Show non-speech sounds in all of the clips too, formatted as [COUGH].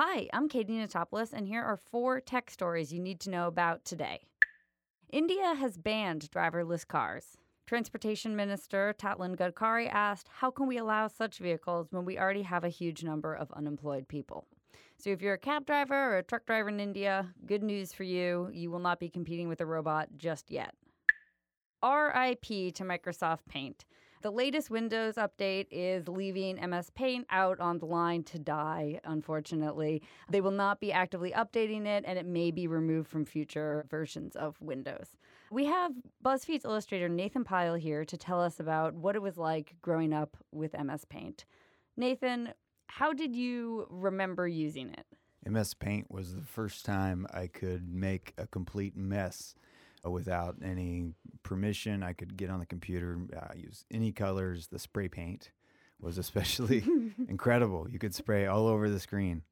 Hi, I'm Katie Notopoulos, and here are four tech stories you need to know about today. India has banned driverless cars. Transportation Minister Tatlin Gadkari asked, How can we allow such vehicles when we already have a huge number of unemployed people? So, if you're a cab driver or a truck driver in India, good news for you. You will not be competing with a robot just yet. RIP to Microsoft Paint. The latest Windows update is leaving MS Paint out on the line to die, unfortunately. They will not be actively updating it, and it may be removed from future versions of Windows. We have BuzzFeed's illustrator Nathan Pyle here to tell us about what it was like growing up with MS Paint. Nathan, how did you remember using it? MS Paint was the first time I could make a complete mess without any permission. I could get on the computer, uh, use any colors. The spray paint was [LAUGHS] especially incredible. You could spray all over the screen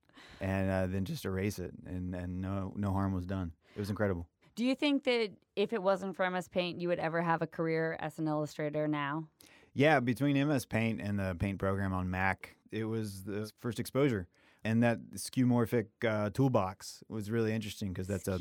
and uh, then just erase it, and, and no, no harm was done. It was incredible. Do you think that if it wasn't for MS Paint, you would ever have a career as an illustrator now? Yeah, between MS Paint and the Paint program on Mac, it was the first exposure. And that skeuomorphic uh, toolbox was really interesting because that's a,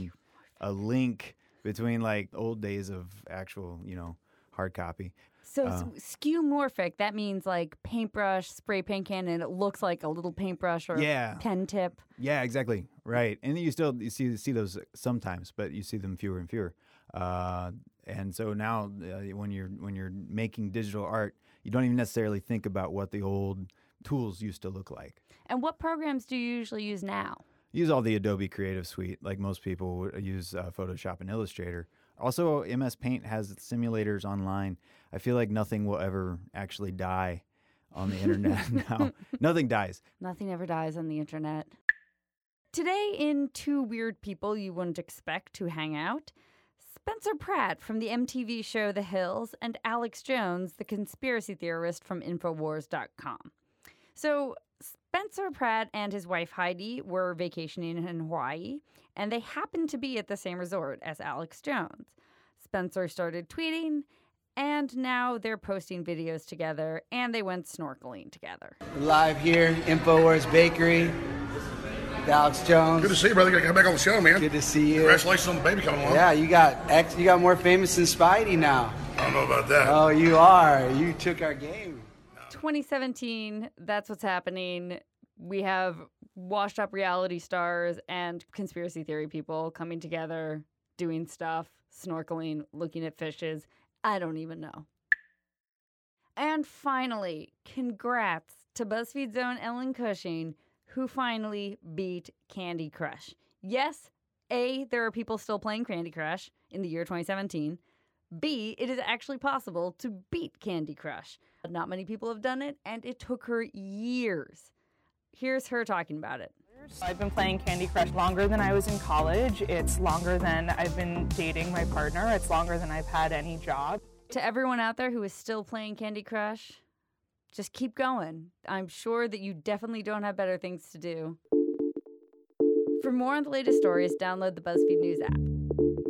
a link between like old days of actual, you know, hard copy. So uh, skeuomorphic, that means like paintbrush, spray paint can, and it looks like a little paintbrush or yeah. pen tip. Yeah, exactly. Right. And you still you see see those sometimes, but you see them fewer and fewer. Uh, and so now uh, when you're when you're making digital art, you don't even necessarily think about what the old tools used to look like. And what programs do you usually use now? Use all the Adobe Creative Suite, like most people would use uh, Photoshop and Illustrator. Also, MS Paint has simulators online. I feel like nothing will ever actually die on the [LAUGHS] internet [LAUGHS] now. Nothing dies. Nothing ever dies on the internet. Today, in Two Weird People You Wouldn't Expect to Hang Out, Spencer Pratt from the MTV show The Hills and Alex Jones, the conspiracy theorist from Infowars.com. So, Spencer Pratt and his wife Heidi were vacationing in Hawaii, and they happened to be at the same resort as Alex Jones. Spencer started tweeting, and now they're posting videos together, and they went snorkeling together. Live here, Infowars Bakery. Alex Jones. Good to see you, brother. Got to come back on the show, man. Good to see you. Congratulations on the baby coming along. Yeah, you got ex, you got more famous than Speidi now. I don't know about that. Oh, you are. You took our game. 2017, that's what's happening. We have washed up reality stars and conspiracy theory people coming together, doing stuff, snorkeling, looking at fishes. I don't even know. And finally, congrats to BuzzFeed's own Ellen Cushing, who finally beat Candy Crush. Yes, A, there are people still playing Candy Crush in the year 2017. B, it is actually possible to beat Candy Crush. Not many people have done it, and it took her years. Here's her talking about it. I've been playing Candy Crush longer than I was in college. It's longer than I've been dating my partner. It's longer than I've had any job. To everyone out there who is still playing Candy Crush, just keep going. I'm sure that you definitely don't have better things to do. For more on the latest stories, download the BuzzFeed News app.